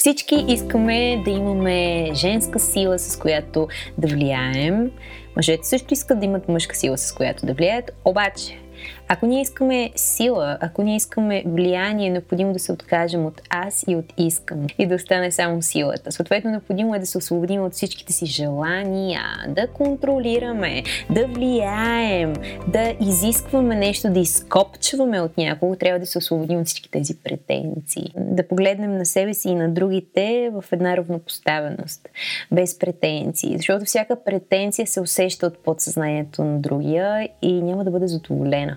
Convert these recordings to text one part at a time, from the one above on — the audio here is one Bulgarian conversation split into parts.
Всички искаме да имаме женска сила, с която да влияем. Мъжете също искат да имат мъжка сила, с която да влияят. Обаче, ако ние искаме сила, ако ние искаме влияние, е необходимо да се откажем от аз и от искам и да остане само силата. Съответно, необходимо е да се освободим от всичките си желания, да контролираме, да влияем, да изискваме нещо, да изкопчваме от някого. Трябва да се освободим от всички тези претенции. Да погледнем на себе си и на другите в една равнопоставеност, без претенции. Защото всяка претенция се усеща от подсъзнанието на другия и няма да бъде задоволена.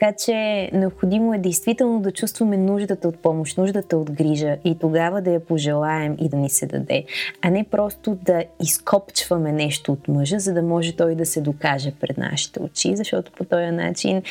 Така че необходимо е действително да чувстваме нуждата от помощ, нуждата от грижа и тогава да я пожелаем и да ни се даде, а не просто да изкопчваме нещо от мъжа, за да може той да се докаже пред нашите очи, защото по този начин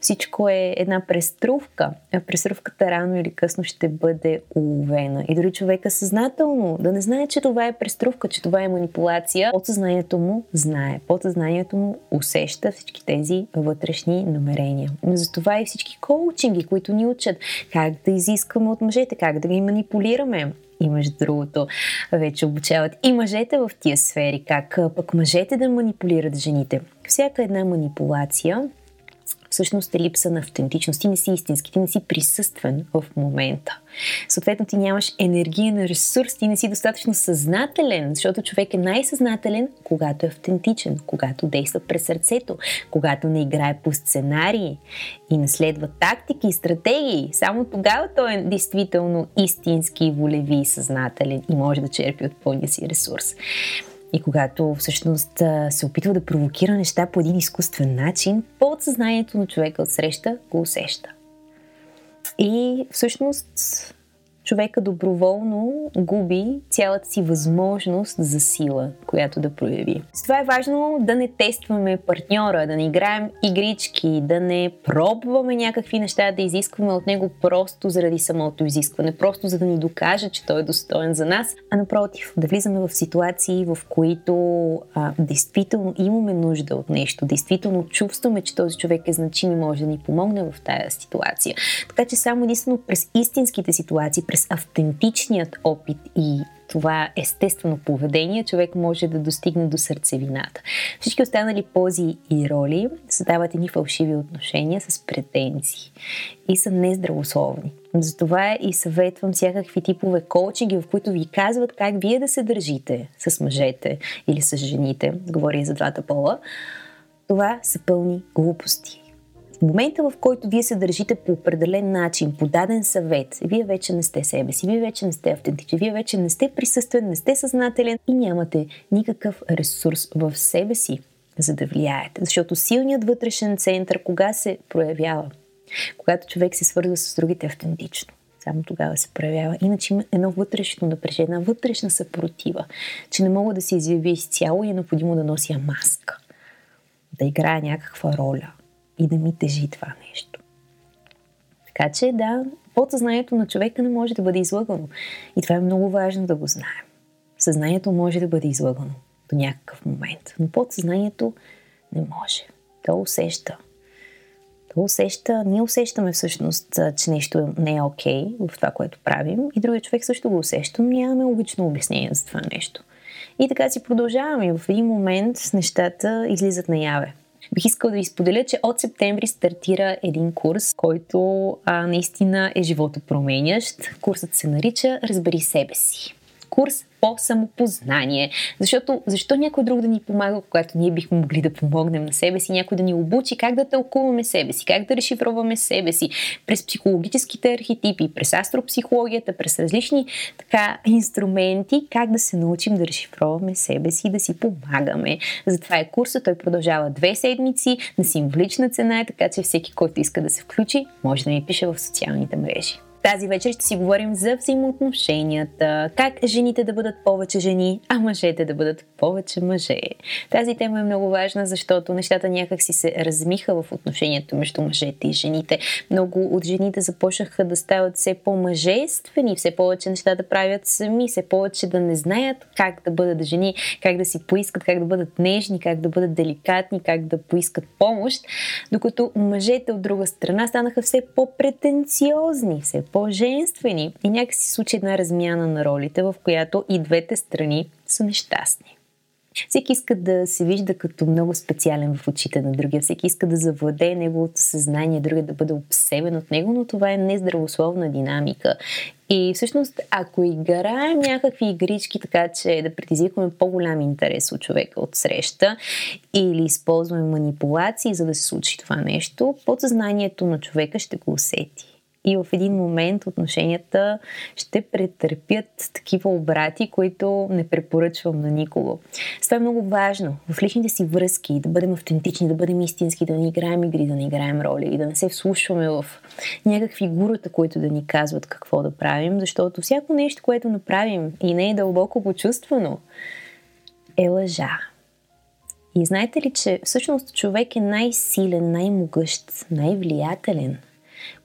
всичко е една преструвка. А преструвката рано или късно ще бъде уловена. И дори човека съзнателно да не знае, че това е преструвка, че това е манипулация, подсъзнанието му знае, подсъзнанието му усеща всички тези вътрешни намерения. Затова и всички коучинги, които ни учат как да изискваме от мъжете, как да ги манипулираме. И между другото, вече обучават и мъжете в тия сфери, как пък мъжете да манипулират жените. Всяка една манипулация всъщност е липса на автентичност. Ти не си истински, ти не си присъствен в момента. Съответно, ти нямаш енергиен ресурс, ти не си достатъчно съзнателен, защото човек е най-съзнателен, когато е автентичен, когато действа през сърцето, когато не играе по сценарии и не следва тактики и стратегии. Само тогава той е действително истински, волеви и съзнателен и може да черпи от пълния си ресурс. И когато всъщност се опитва да провокира неща по един изкуствен начин, подсъзнанието на човека от среща го усеща. И всъщност човека доброволно губи цялата си възможност за сила, която да прояви. Затова е важно да не тестваме партньора, да не играем игрички, да не пробваме някакви неща, да изискваме от него просто заради самото изискване, просто за да ни докаже, че той е достоен за нас, а напротив, да влизаме в ситуации, в които а, действително имаме нужда от нещо, действително чувстваме, че този човек е значим и може да ни помогне в тази ситуация. Така че само единствено през истинските ситуации, през автентичният опит и това естествено поведение, човек може да достигне до сърцевината. Всички останали пози и роли създават едни фалшиви отношения с претенции и са нездравословни. Затова и съветвам всякакви типове коучинги, в които ви казват как вие да се държите с мъжете или с жените, говоря за двата пола. Това са пълни глупости. В момента, в който вие се държите по определен начин, по даден съвет, вие вече не сте себе си, вие вече не сте автентични, вие вече не сте присъствен, не сте съзнателен и нямате никакъв ресурс в себе си, за да влияете. Защото силният вътрешен център, кога се проявява? Когато човек се свързва с другите автентично. Само тогава се проявява. Иначе има едно вътрешно напрежение, една вътрешна съпротива, че не мога да се изяви изцяло и е необходимо да нося маска. Да играя някаква роля – и да ми тежи това нещо. Така че да, подсъзнанието на човека не може да бъде излъгано. И това е много важно да го знаем. Съзнанието може да бъде излъгано до някакъв момент, но подсъзнанието не може. То усеща. То усеща, ние усещаме всъщност, че нещо не е окей okay в това, което правим и другият човек също го усеща, но нямаме логично обяснение за това нещо. И така си продължаваме в един момент нещата излизат наяве. Бих искал да ви споделя, че от септември стартира един курс, който а, наистина е животопроменящ. Курсът се нарича Разбери себе си. Курс по самопознание. Защото защо някой друг да ни помага, когато ние бихме могли да помогнем на себе си, някой да ни обучи как да тълкуваме себе си, как да решифроваме себе си през психологическите архетипи, през астропсихологията, през различни така инструменти, как да се научим да решифроваме себе си и да си помагаме. Затова е курса, той продължава две седмици на символична цена, е така че всеки, който иска да се включи, може да ми пише в социалните мрежи. Тази вечер ще си говорим за взаимоотношенията, как жените да бъдат повече жени, а мъжете да бъдат повече мъже. Тази тема е много важна, защото нещата някак си се размиха в отношението между мъжете и жените. Много от жените започнаха да стават все по-мъжествени, все повече неща да правят сами, все повече да не знаят как да бъдат жени, как да си поискат, как да бъдат нежни, как да бъдат деликатни, как да поискат помощ, докато мъжете от друга страна станаха все по-претенциозни, все по-женствени. И някакси случи една размяна на ролите, в която и двете страни са нещастни. Всеки иска да се вижда като много специален в очите на другия. Всеки иска да завладее неговото съзнание, другия да бъде обсебен от него, но това е нездравословна динамика. И всъщност, ако играем някакви игрички, така че да предизвикваме по-голям интерес от човека от среща или използваме манипулации, за да се случи това нещо, подсъзнанието на човека ще го усети и в един момент отношенията ще претърпят такива обрати, които не препоръчвам на никого. Това е много важно. В личните си връзки да бъдем автентични, да бъдем истински, да не играем игри, да не играем роли и да не се вслушваме в някакви гурата, които да ни казват какво да правим, защото всяко нещо, което направим и не е дълбоко почувствано, е лъжа. И знаете ли, че всъщност човек е най-силен, най-могъщ, най-влиятелен –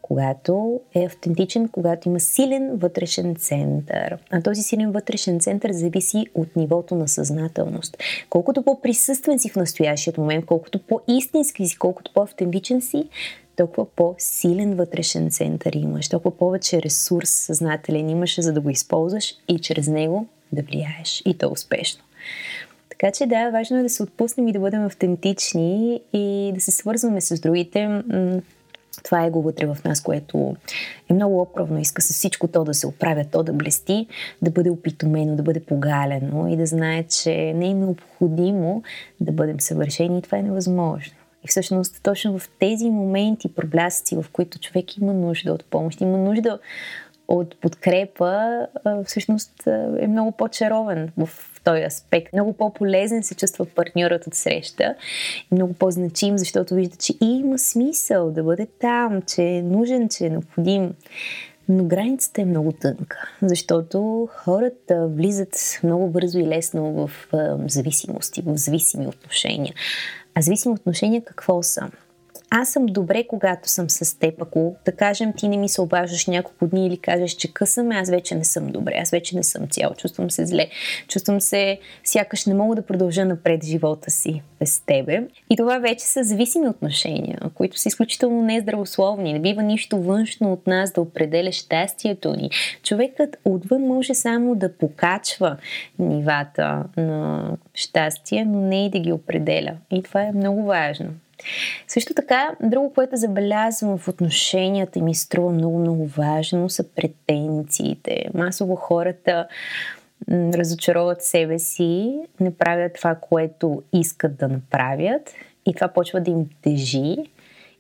когато е автентичен, когато има силен вътрешен център. А този силен вътрешен център зависи от нивото на съзнателност. Колкото по-присъствен си в настоящият момент, колкото по-истински си, колкото по-автентичен си, толкова по-силен вътрешен център имаш, толкова повече ресурс съзнателен имаш, за да го използваш и чрез него да влияеш. И то успешно. Така че да, важно е да се отпуснем и да бъдем автентични и да се свързваме с другите това е го вътре в нас, което е много оправно, иска с всичко то да се оправя, то да блести, да бъде опитомено, да бъде погалено и да знае, че не е необходимо да бъдем съвършени и това е невъзможно. И всъщност точно в тези моменти, проблясъци, в които човек има нужда от помощ, има нужда от подкрепа, всъщност е много по-чаровен в този аспект. Много по-полезен се чувства партньорът от среща много по-значим, защото вижда, че има смисъл да бъде там, че е нужен, че е необходим. Но границата е много тънка, защото хората влизат много бързо и лесно в зависимости, в зависими отношения. А зависими отношения какво са? Аз съм добре, когато съм с теб. Ако, да кажем, ти не ми се обаждаш няколко дни или кажеш, че късаме, аз вече не съм добре, аз вече не съм цял, чувствам се зле, чувствам се, сякаш не мога да продължа напред живота си без тебе. И това вече са зависими отношения, които са изключително нездравословни. Не бива нищо външно от нас да определя щастието ни. Човекът отвън може само да покачва нивата на щастие, но не и да ги определя. И това е много важно. Също така, друго, което забелязвам в отношенията ми струва много-много важно, са претенциите. Масово хората разочароват себе си, не правят това, което искат да направят и това почва да им тежи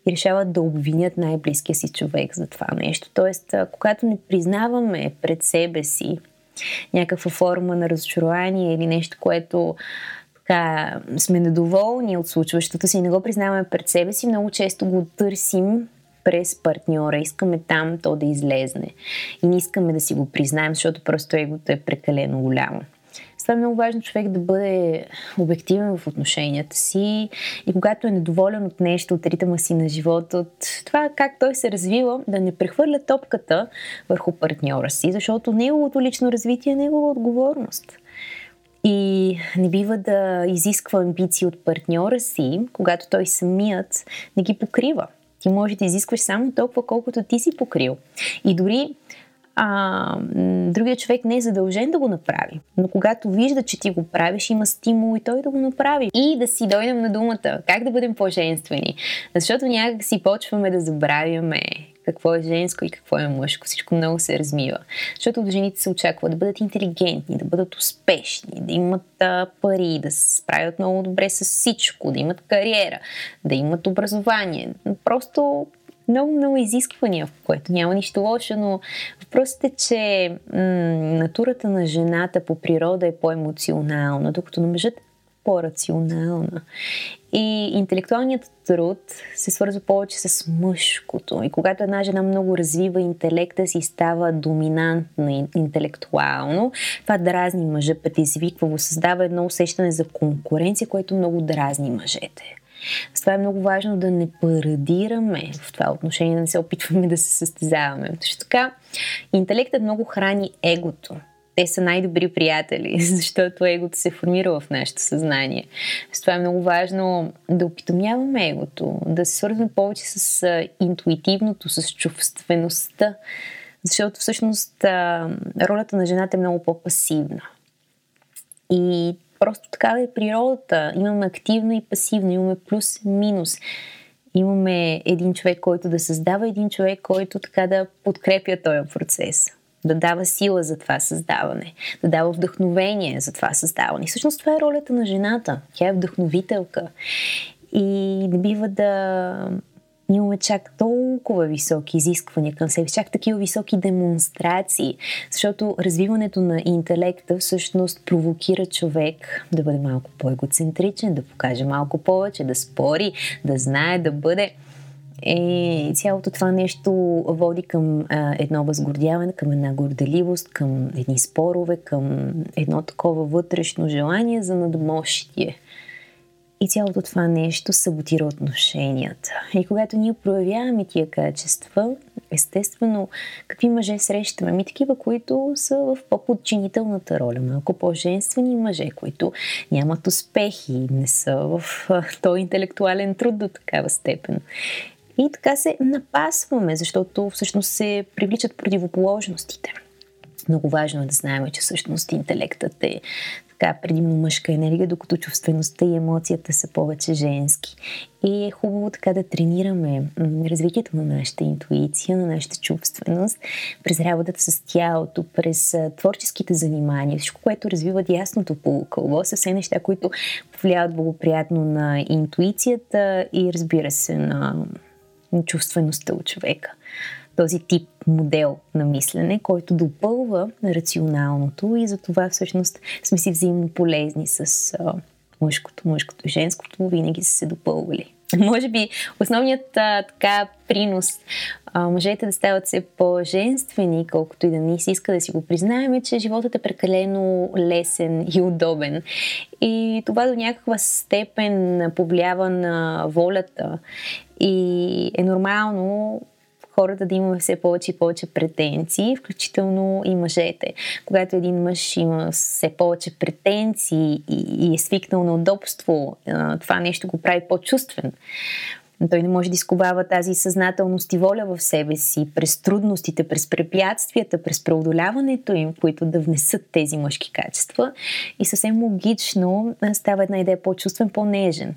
и решават да обвинят най-близкия си човек за това нещо. Тоест, когато не признаваме пред себе си някаква форма на разочарование или нещо, което така, сме недоволни от случващото си и не го признаваме пред себе си, много често го търсим през партньора. Искаме там то да излезне. И не искаме да си го признаем, защото просто егото е прекалено голямо. Това е много важно човек да бъде обективен в отношенията си и когато е недоволен от нещо, от ритъма си на живота, от това как той се развива, да не прехвърля топката върху партньора си, защото неговото лично развитие е негова отговорност. И не бива да изисква амбиции от партньора си, когато той самият не ги покрива. Ти може да изискваш само толкова, колкото ти си покрил. И дори а, другият човек не е задължен да го направи. Но когато вижда, че ти го правиш, има стимул и той да го направи. И да си дойдем на думата. Как да бъдем по-женствени? Защото някак си почваме да забравяме какво е женско и какво е мъжко. Всичко много се размива. Защото от жените се очаква да бъдат интелигентни, да бъдат успешни, да имат а, пари, да се справят много добре с всичко, да имат кариера, да имат образование. Просто много, много изисквания, в което няма нищо лошо, но въпросът е, че м- натурата на жената по природа е по-емоционална, докато на мъжът по-рационална. И интелектуалният труд се свързва повече с мъжкото. И когато една жена много развива интелекта си, става доминантна интелектуално, това дразни мъжа, предизвиква го, създава едно усещане за конкуренция, което много дразни мъжете. С това е много важно да не парадираме в това отношение, да не се опитваме да се състезаваме. Защото така, интелектът много храни егото те са най-добри приятели, защото егото се формира в нашето съзнание. С това е много важно да опитомяваме егото, да се свързваме повече с интуитивното, с чувствеността, Защото всъщност ролята на жената е много по-пасивна. И просто такава е природата. Имаме активно и пасивно, имаме плюс-минус. Имаме един човек, който да създава, един човек, който така да подкрепя този процес да дава сила за това създаване, да дава вдъхновение за това създаване. И всъщност това е ролята на жената. Тя е вдъхновителка. И не бива да имаме чак толкова високи изисквания към себе, чак такива високи демонстрации, защото развиването на интелекта всъщност провокира човек да бъде малко по-егоцентричен, да покаже малко повече, да спори, да знае, да бъде и цялото това нещо води към а, едно възгордяване, към една горделивост, към едни спорове, към едно такова вътрешно желание за надмощие. И цялото това нещо саботира отношенията. И когато ние проявяваме тия качества, естествено, какви мъже срещаме? Ми такива, които са в по-подчинителната роля, малко по-женствени мъже, които нямат успехи, не са в този интелектуален труд до такава степен. И така се напасваме, защото всъщност се привличат противоположностите. Много важно е да знаем, че всъщност интелектът е така предимно мъжка енергия, докато чувствеността и емоцията са повече женски. И е хубаво така да тренираме развитието на нашата интуиция, на нашата чувственост, през работата с тялото, през творческите занимания, всичко, което развива ясното полукълбо, са все неща, които повлияват благоприятно на интуицията и разбира се на чувствеността от човека. Този тип модел на мислене, който допълва рационалното и за това всъщност сме си взаимно полезни с мъжкото, мъжкото и женското, винаги са се допълвали. Може би основният а, така принос а, мъжете да стават все по-женствени, колкото и да ни се иска да си го признаем, е, че животът е прекалено лесен и удобен. И това до някаква степен повлиява на волята и е нормално хората да имаме все повече и повече претенции, включително и мъжете. Когато един мъж има все повече претенции и, е свикнал на удобство, това нещо го прави по-чувствен. Той не може да изковава тази съзнателност и воля в себе си през трудностите, през препятствията, през преодоляването им, които да внесат тези мъжки качества. И съвсем логично става една идея по-чувствен, по-нежен.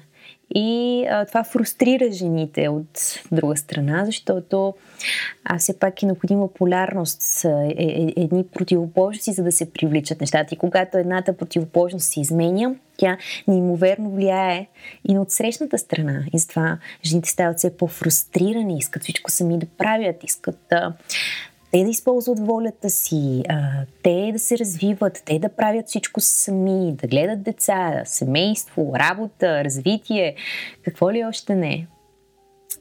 И а, това фрустрира жените от друга страна, защото а, все пак е необходима полярност, е, е, едни противоположности, за да се привличат нещата. И когато едната противоположност се изменя, тя неимоверно влияе и на отсрещната страна. И затова жените стават все по-фрустрирани, искат всичко сами да правят, искат да те да използват волята си, а, те да се развиват, те да правят всичко сами, да гледат деца, семейство, работа, развитие, какво ли още не.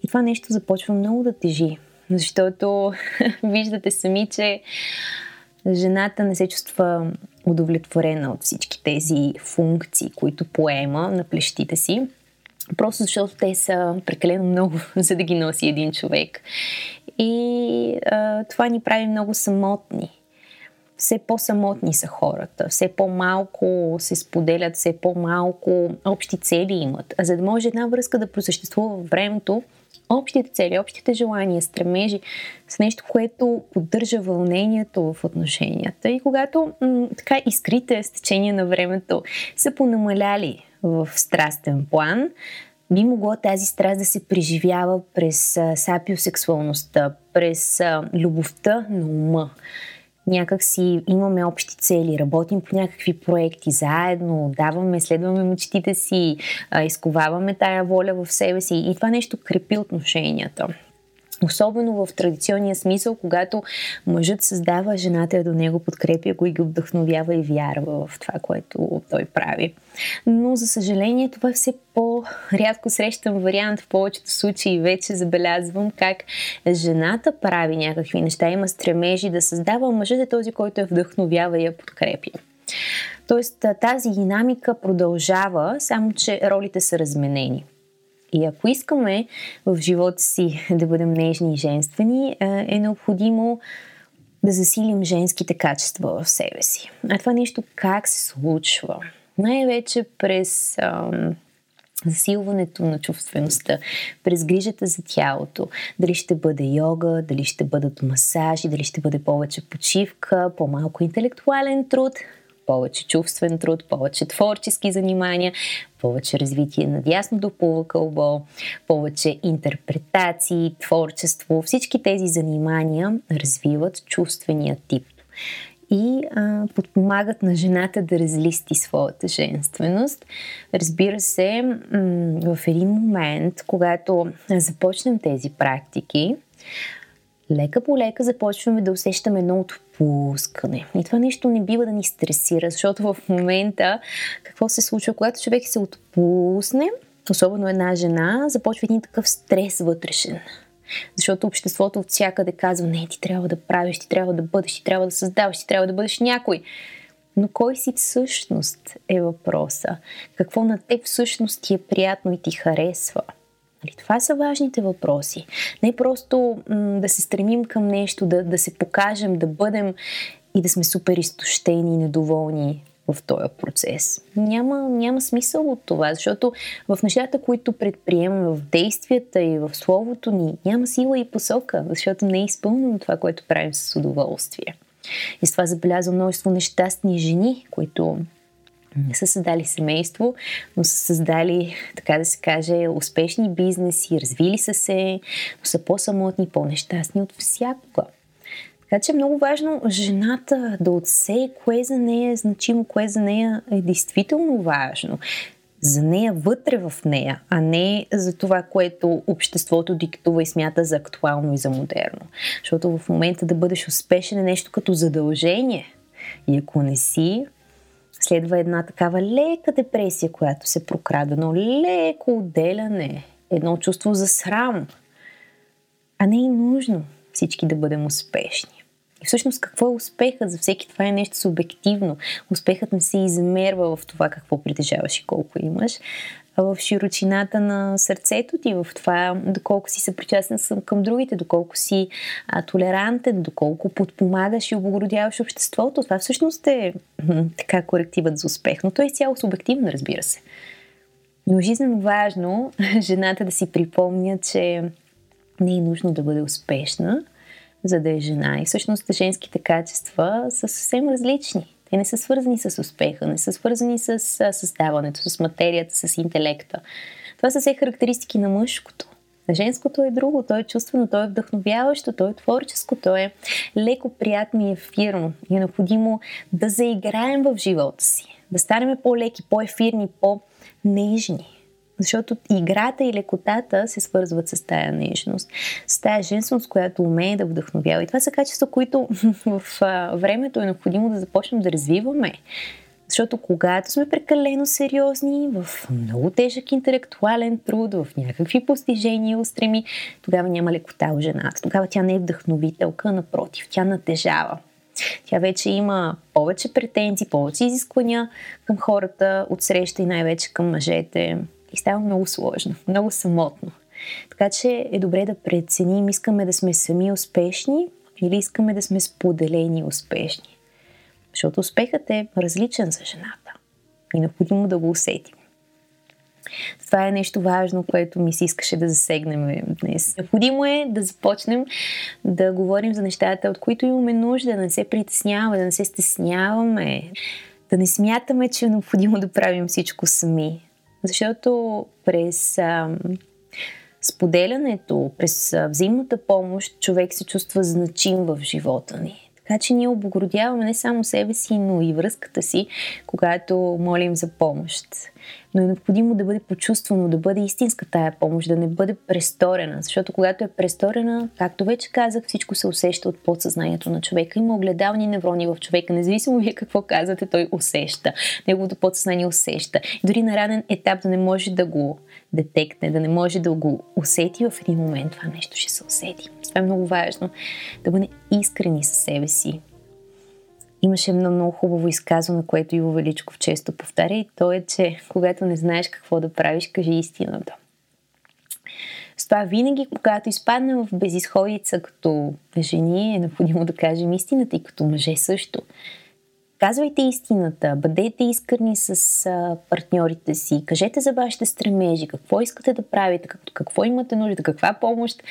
И това нещо започва много да тежи, защото виждате сами, че жената не се чувства удовлетворена от всички тези функции, които поема на плещите си. Просто защото те са прекалено много, за да ги носи един човек. И а, това ни прави много самотни. Все по-самотни са хората, все по-малко се споделят, все по-малко общи цели имат. А за да може една връзка да просъществува във времето, общите цели, общите желания, стремежи с нещо, което поддържа вълнението в отношенията. И когато м- така искрите с течение на времето са понамаляли в страстен план, би могло тази страст да се преживява през а, сапиосексуалността, през любовта на ума. Някак си имаме общи цели, работим по някакви проекти заедно, даваме, следваме мечтите си, изковаваме тая воля в себе си и това нещо крепи отношенията. Особено в традиционния смисъл, когато мъжът създава, жената до него подкрепя го и го вдъхновява и вярва в това, което той прави. Но, за съжаление, това е все по-рядко срещан вариант. В повечето случаи вече забелязвам как жената прави някакви неща, има стремежи да създава, мъжът е този, който я вдъхновява и я подкрепя. Тоест тази динамика продължава, само че ролите са разменени. И ако искаме в живота си да бъдем нежни и женствени, е необходимо да засилим женските качества в себе си. А това нещо как се случва? Най-вече през ам, засилването на чувствеността, през грижата за тялото. Дали ще бъде йога, дали ще бъдат масажи, дали ще бъде повече почивка, по-малко интелектуален труд, повече чувствен труд, повече творчески занимания, повече развитие на дясното полукълбо, повече интерпретации, творчество. Всички тези занимания развиват чувствения тип и а, подпомагат на жената да разлисти своята женственост. Разбира се, м- в един момент, когато започнем тези практики, лека по лека започваме да усещаме едно отпускане. И това нещо не бива да ни стресира, защото в момента какво се случва, когато човек се отпусне, особено една жена, започва един такъв стрес вътрешен. Защото обществото от всякъде казва, не, ти трябва да правиш, ти трябва да бъдеш, ти трябва да създаваш, ти трябва да бъдеш някой. Но кой си всъщност е въпроса? Какво на теб всъщност ти е приятно и ти харесва? Нали, това са важните въпроси. Не просто м- да се стремим към нещо, да, да се покажем, да бъдем и да сме супер изтощени и недоволни в този процес. Няма, няма смисъл от това, защото в нещата, които предприемаме, в действията и в словото ни, няма сила и посока, защото не е изпълнено това, което правим с удоволствие. И с това забелязвам множество нещастни жени, които не са създали семейство, но са създали, така да се каже, успешни бизнеси, развили са се, но са по-самотни, по-нещастни от всякога. Така че е много важно жената да отсее кое за нея е значимо, кое за нея е действително важно. За нея вътре в нея, а не за това, което обществото диктува и смята за актуално и за модерно. Защото в момента да бъдеш успешен е нещо като задължение. И ако не си, следва една такава лека депресия, която се прокрада, но леко отделяне, едно чувство за срам. А не е нужно всички да бъдем успешни. И всъщност какво е успехът? За всеки това е нещо субективно. Успехът не се измерва в това какво притежаваш и колко имаш, в широчината на сърцето ти, в това доколко си съпричастен към другите, доколко си а, толерантен, доколко подпомагаш и облагородяваш обществото. Това всъщност е така корективът за успех. Но то е цяло субективно, разбира се. Но жизненно важно жената да си припомня, че не е нужно да бъде успешна, за да е жена. И всъщност женските качества са съвсем различни. Те не са свързани с успеха, не са свързани с създаването, с материята, с интелекта. Това са все характеристики на мъжкото. Женското е друго. То е чувствено, то е вдъхновяващо, то е творческо, то е леко, приятно и ефирно. И е необходимо да заиграем в живота си, да станем по-леки, по-ефирни, по-нежни. Защото играта и лекотата се свързват с тая нежност, с тая женственост, която умее да вдъхновява. И това са качества, които в времето е необходимо да започнем да развиваме. Защото когато сме прекалено сериозни, в много тежък интелектуален труд, в някакви постижения устреми, тогава няма лекота у жената. Тогава тя не е вдъхновителка, напротив, тя натежава. Тя вече има повече претенции, повече изисквания към хората от среща и най-вече към мъжете и става много сложно, много самотно. Така че е добре да преценим, искаме да сме сами успешни или искаме да сме споделени успешни. Защото успехът е различен за жената и необходимо да го усетим. Това е нещо важно, което ми се искаше да засегнем днес. Необходимо е да започнем да говорим за нещата, от които имаме нужда, да не се притесняваме, да не се стесняваме, да не смятаме, че е необходимо да правим всичко сами. Защото през а, споделянето, през взаимната помощ, човек се чувства значим в живота ни. Така че ние облагородяваме не само себе си, но и връзката си, когато молим за помощ. Но е необходимо да бъде почувствано, да бъде истинска тая помощ, да не бъде престорена. Защото когато е престорена, както вече казах, всичко се усеща от подсъзнанието на човека. Има огледални неврони в човека, независимо вие какво казвате, той усеща. Неговото подсъзнание усеща. И дори на ранен етап да не може да го детектне, да не може да го усети в един момент, това нещо ще се усети. Това е много важно. Да бъде искрени със себе си. Имаше много, много хубаво изказване, което Иво Величков често повтаря и то е, че когато не знаеш какво да правиш, кажи истината. С това винаги, когато изпаднем в безисходица като жени, е необходимо да кажем истината и като мъже също. Казвайте истината, бъдете искрени с а, партньорите си, кажете за вашите стремежи, какво искате да правите, какво имате нужда, каква помощ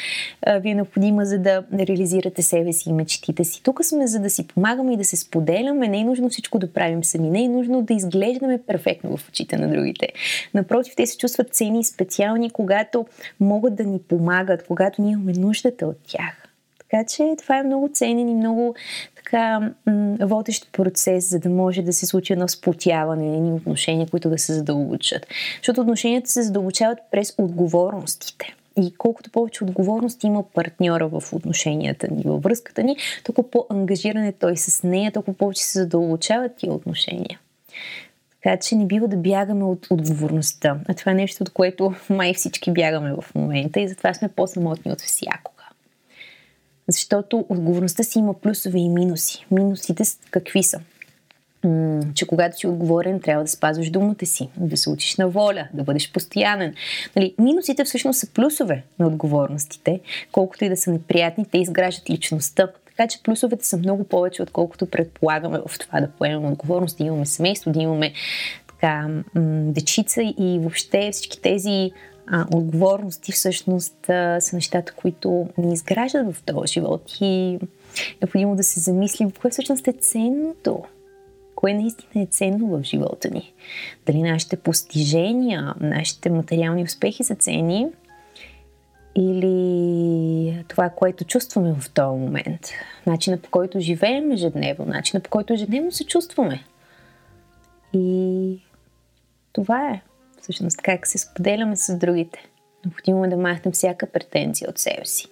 а, ви е необходима, за да реализирате себе си и мечтите си. Тук сме за да си помагаме и да се споделяме, не е нужно всичко да правим сами, не е нужно да изглеждаме перфектно в очите на другите. Напротив, те се чувстват цени и специални, когато могат да ни помагат, когато ние имаме нуждата от тях. Така че това е много ценен и много така водещ процес, за да може да се случи едно сплотяване, едни отношения, които да се задълбочат. Защото отношенията се задълбочават през отговорностите. И колкото повече отговорност има партньора в отношенията ни, във връзката ни, толкова по-ангажиран е той с нея, толкова повече се задълбочават тия отношения. Така че не бива да бягаме от отговорността. А това е нещо, от което май всички бягаме в момента и затова сме по-самотни от всякога. Защото отговорността си има плюсове и минуси. Минусите какви са? Че когато си отговорен, трябва да спазваш думата си, да се учиш на воля, да бъдеш постоянен. Нали, минусите всъщност са плюсове на отговорностите, колкото и да са неприятни, те изграждат личността. Така че плюсовете са много повече, отколкото предполагаме в това да поемем отговорност, да имаме семейство, да имаме така, м- дечица и въобще всички тези а, отговорности всъщност а, са нещата, които ни изграждат в този живот и необходимо да се замислим кое всъщност е ценното. Кое наистина е ценно в живота ни. Дали нашите постижения, нашите материални успехи са ценни или това, което чувстваме в този момент. Начина по който живеем ежедневно, начина по който ежедневно се чувстваме. И това е всъщност как се споделяме с другите. Необходимо е да махнем всяка претенция от себе си.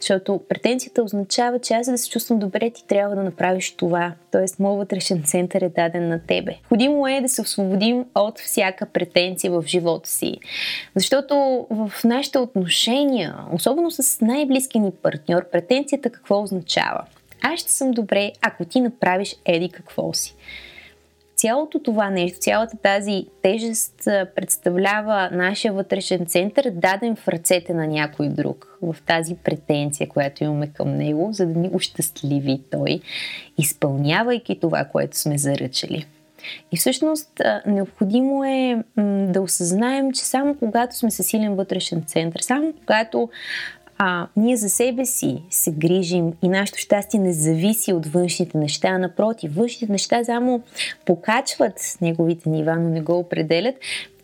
Защото претенцията означава, че аз да се чувствам добре, ти трябва да направиш това. Тоест, моят вътрешен център е даден на тебе. Необходимо е да се освободим от всяка претенция в живота си. Защото в нашите отношения, особено с най-близки ни партньор, претенцията какво означава? Аз ще съм добре, ако ти направиш еди какво си цялото това нещо, цялата тази тежест представлява нашия вътрешен център, даден в ръцете на някой друг, в тази претенция, която имаме към него, за да ни ущастливи той, изпълнявайки това, което сме заръчали. И всъщност необходимо е да осъзнаем, че само когато сме със силен вътрешен център, само когато а, ние за себе си се грижим и нашето щастие не зависи от външните неща, напротив, външните неща само покачват неговите нива, но не го определят,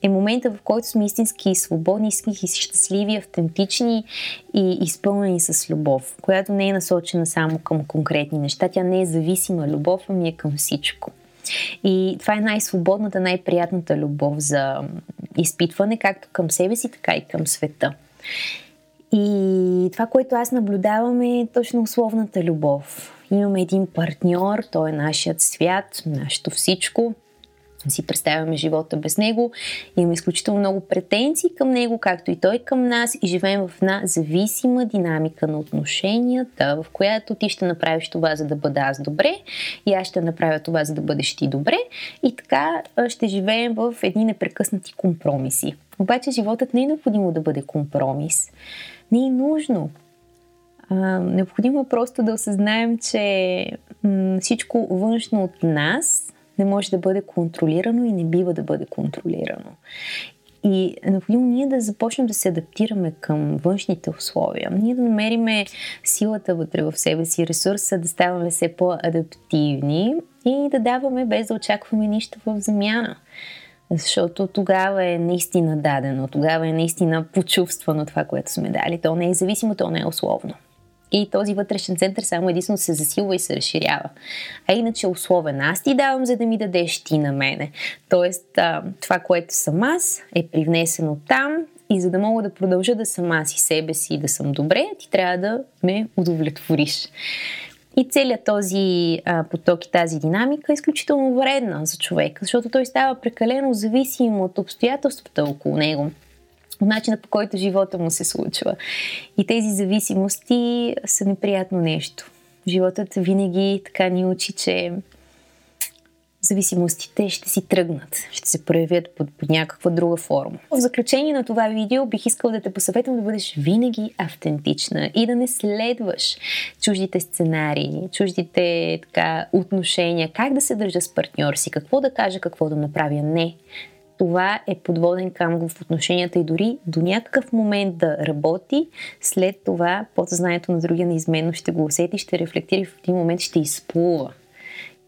е момента, в който сме истински свободни, истински щастливи, автентични и изпълнени с любов, която не е насочена само към конкретни неща, тя не е зависима любов, ами е към всичко. И това е най-свободната, най-приятната любов за изпитване, както към себе си, така и към света. И това, което аз наблюдавам е точно условната любов. Имаме един партньор, той е нашият свят, нашето всичко. Си представяме живота без него. Имаме изключително много претенции към него, както и той към нас и живеем в една зависима динамика на отношенията, в която ти ще направиш това, за да бъда аз добре и аз ще направя това, за да бъдеш ти добре и така ще живеем в едни непрекъснати компромиси. Обаче животът не е необходимо да бъде компромис не е нужно. А, необходимо е просто да осъзнаем, че м- всичко външно от нас не може да бъде контролирано и не бива да бъде контролирано. И необходимо ние да започнем да се адаптираме към външните условия. Ние да намериме силата вътре в себе си, ресурса, да ставаме все по-адаптивни и да даваме без да очакваме нищо в замяна. Защото тогава е наистина дадено, тогава е наистина почувствано това, което сме дали. То не е зависимо, то не е условно. И този вътрешен център само единствено се засилва и се разширява. А иначе условен. Аз ти давам, за да ми дадеш ти на мене. Тоест, това, което съм аз, е привнесено там и за да мога да продължа да съм аз и себе си и да съм добре, ти трябва да ме удовлетвориш. И целият този а, поток и тази динамика е изключително вредна за човека, защото той става прекалено зависим от обстоятелствата около него от начина по който живота му се случва. И тези зависимости са неприятно нещо. Животът винаги така ни учи, че зависимостите ще си тръгнат, ще се проявят под, под някаква друга форма. В заключение на това видео бих искал да те посъветвам да бъдеш винаги автентична и да не следваш чуждите сценарии, чуждите така, отношения, как да се държа с партньор си, какво да кажа, какво да направя. Не това е подводен камък в отношенията и дори до някакъв момент да работи, след това подсъзнанието на другия неизменно ще го усети, ще рефлектира и в един момент ще изплува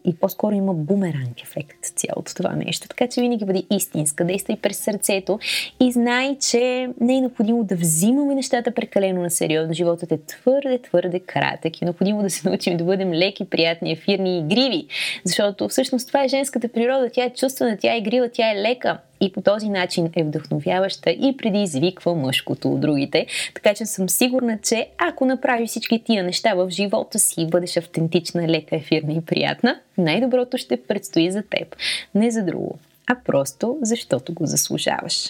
и по-скоро има бумеранг ефект цялото това нещо. Така че винаги бъди истинска, действай през сърцето и знай, че не е необходимо да взимаме нещата прекалено на сериозно. Животът е твърде, твърде кратък и е необходимо да се научим да бъдем леки, приятни, ефирни и игриви. Защото всъщност това е женската природа. Тя е чувствена, тя е игрива, тя е лека и по този начин е вдъхновяваща и предизвиква мъжкото от другите. Така че съм сигурна, че ако направиш всички тия неща в живота си и бъдеш автентична, лека, ефирна и приятна, най-доброто ще предстои за теб. Не за друго, а просто защото го заслужаваш.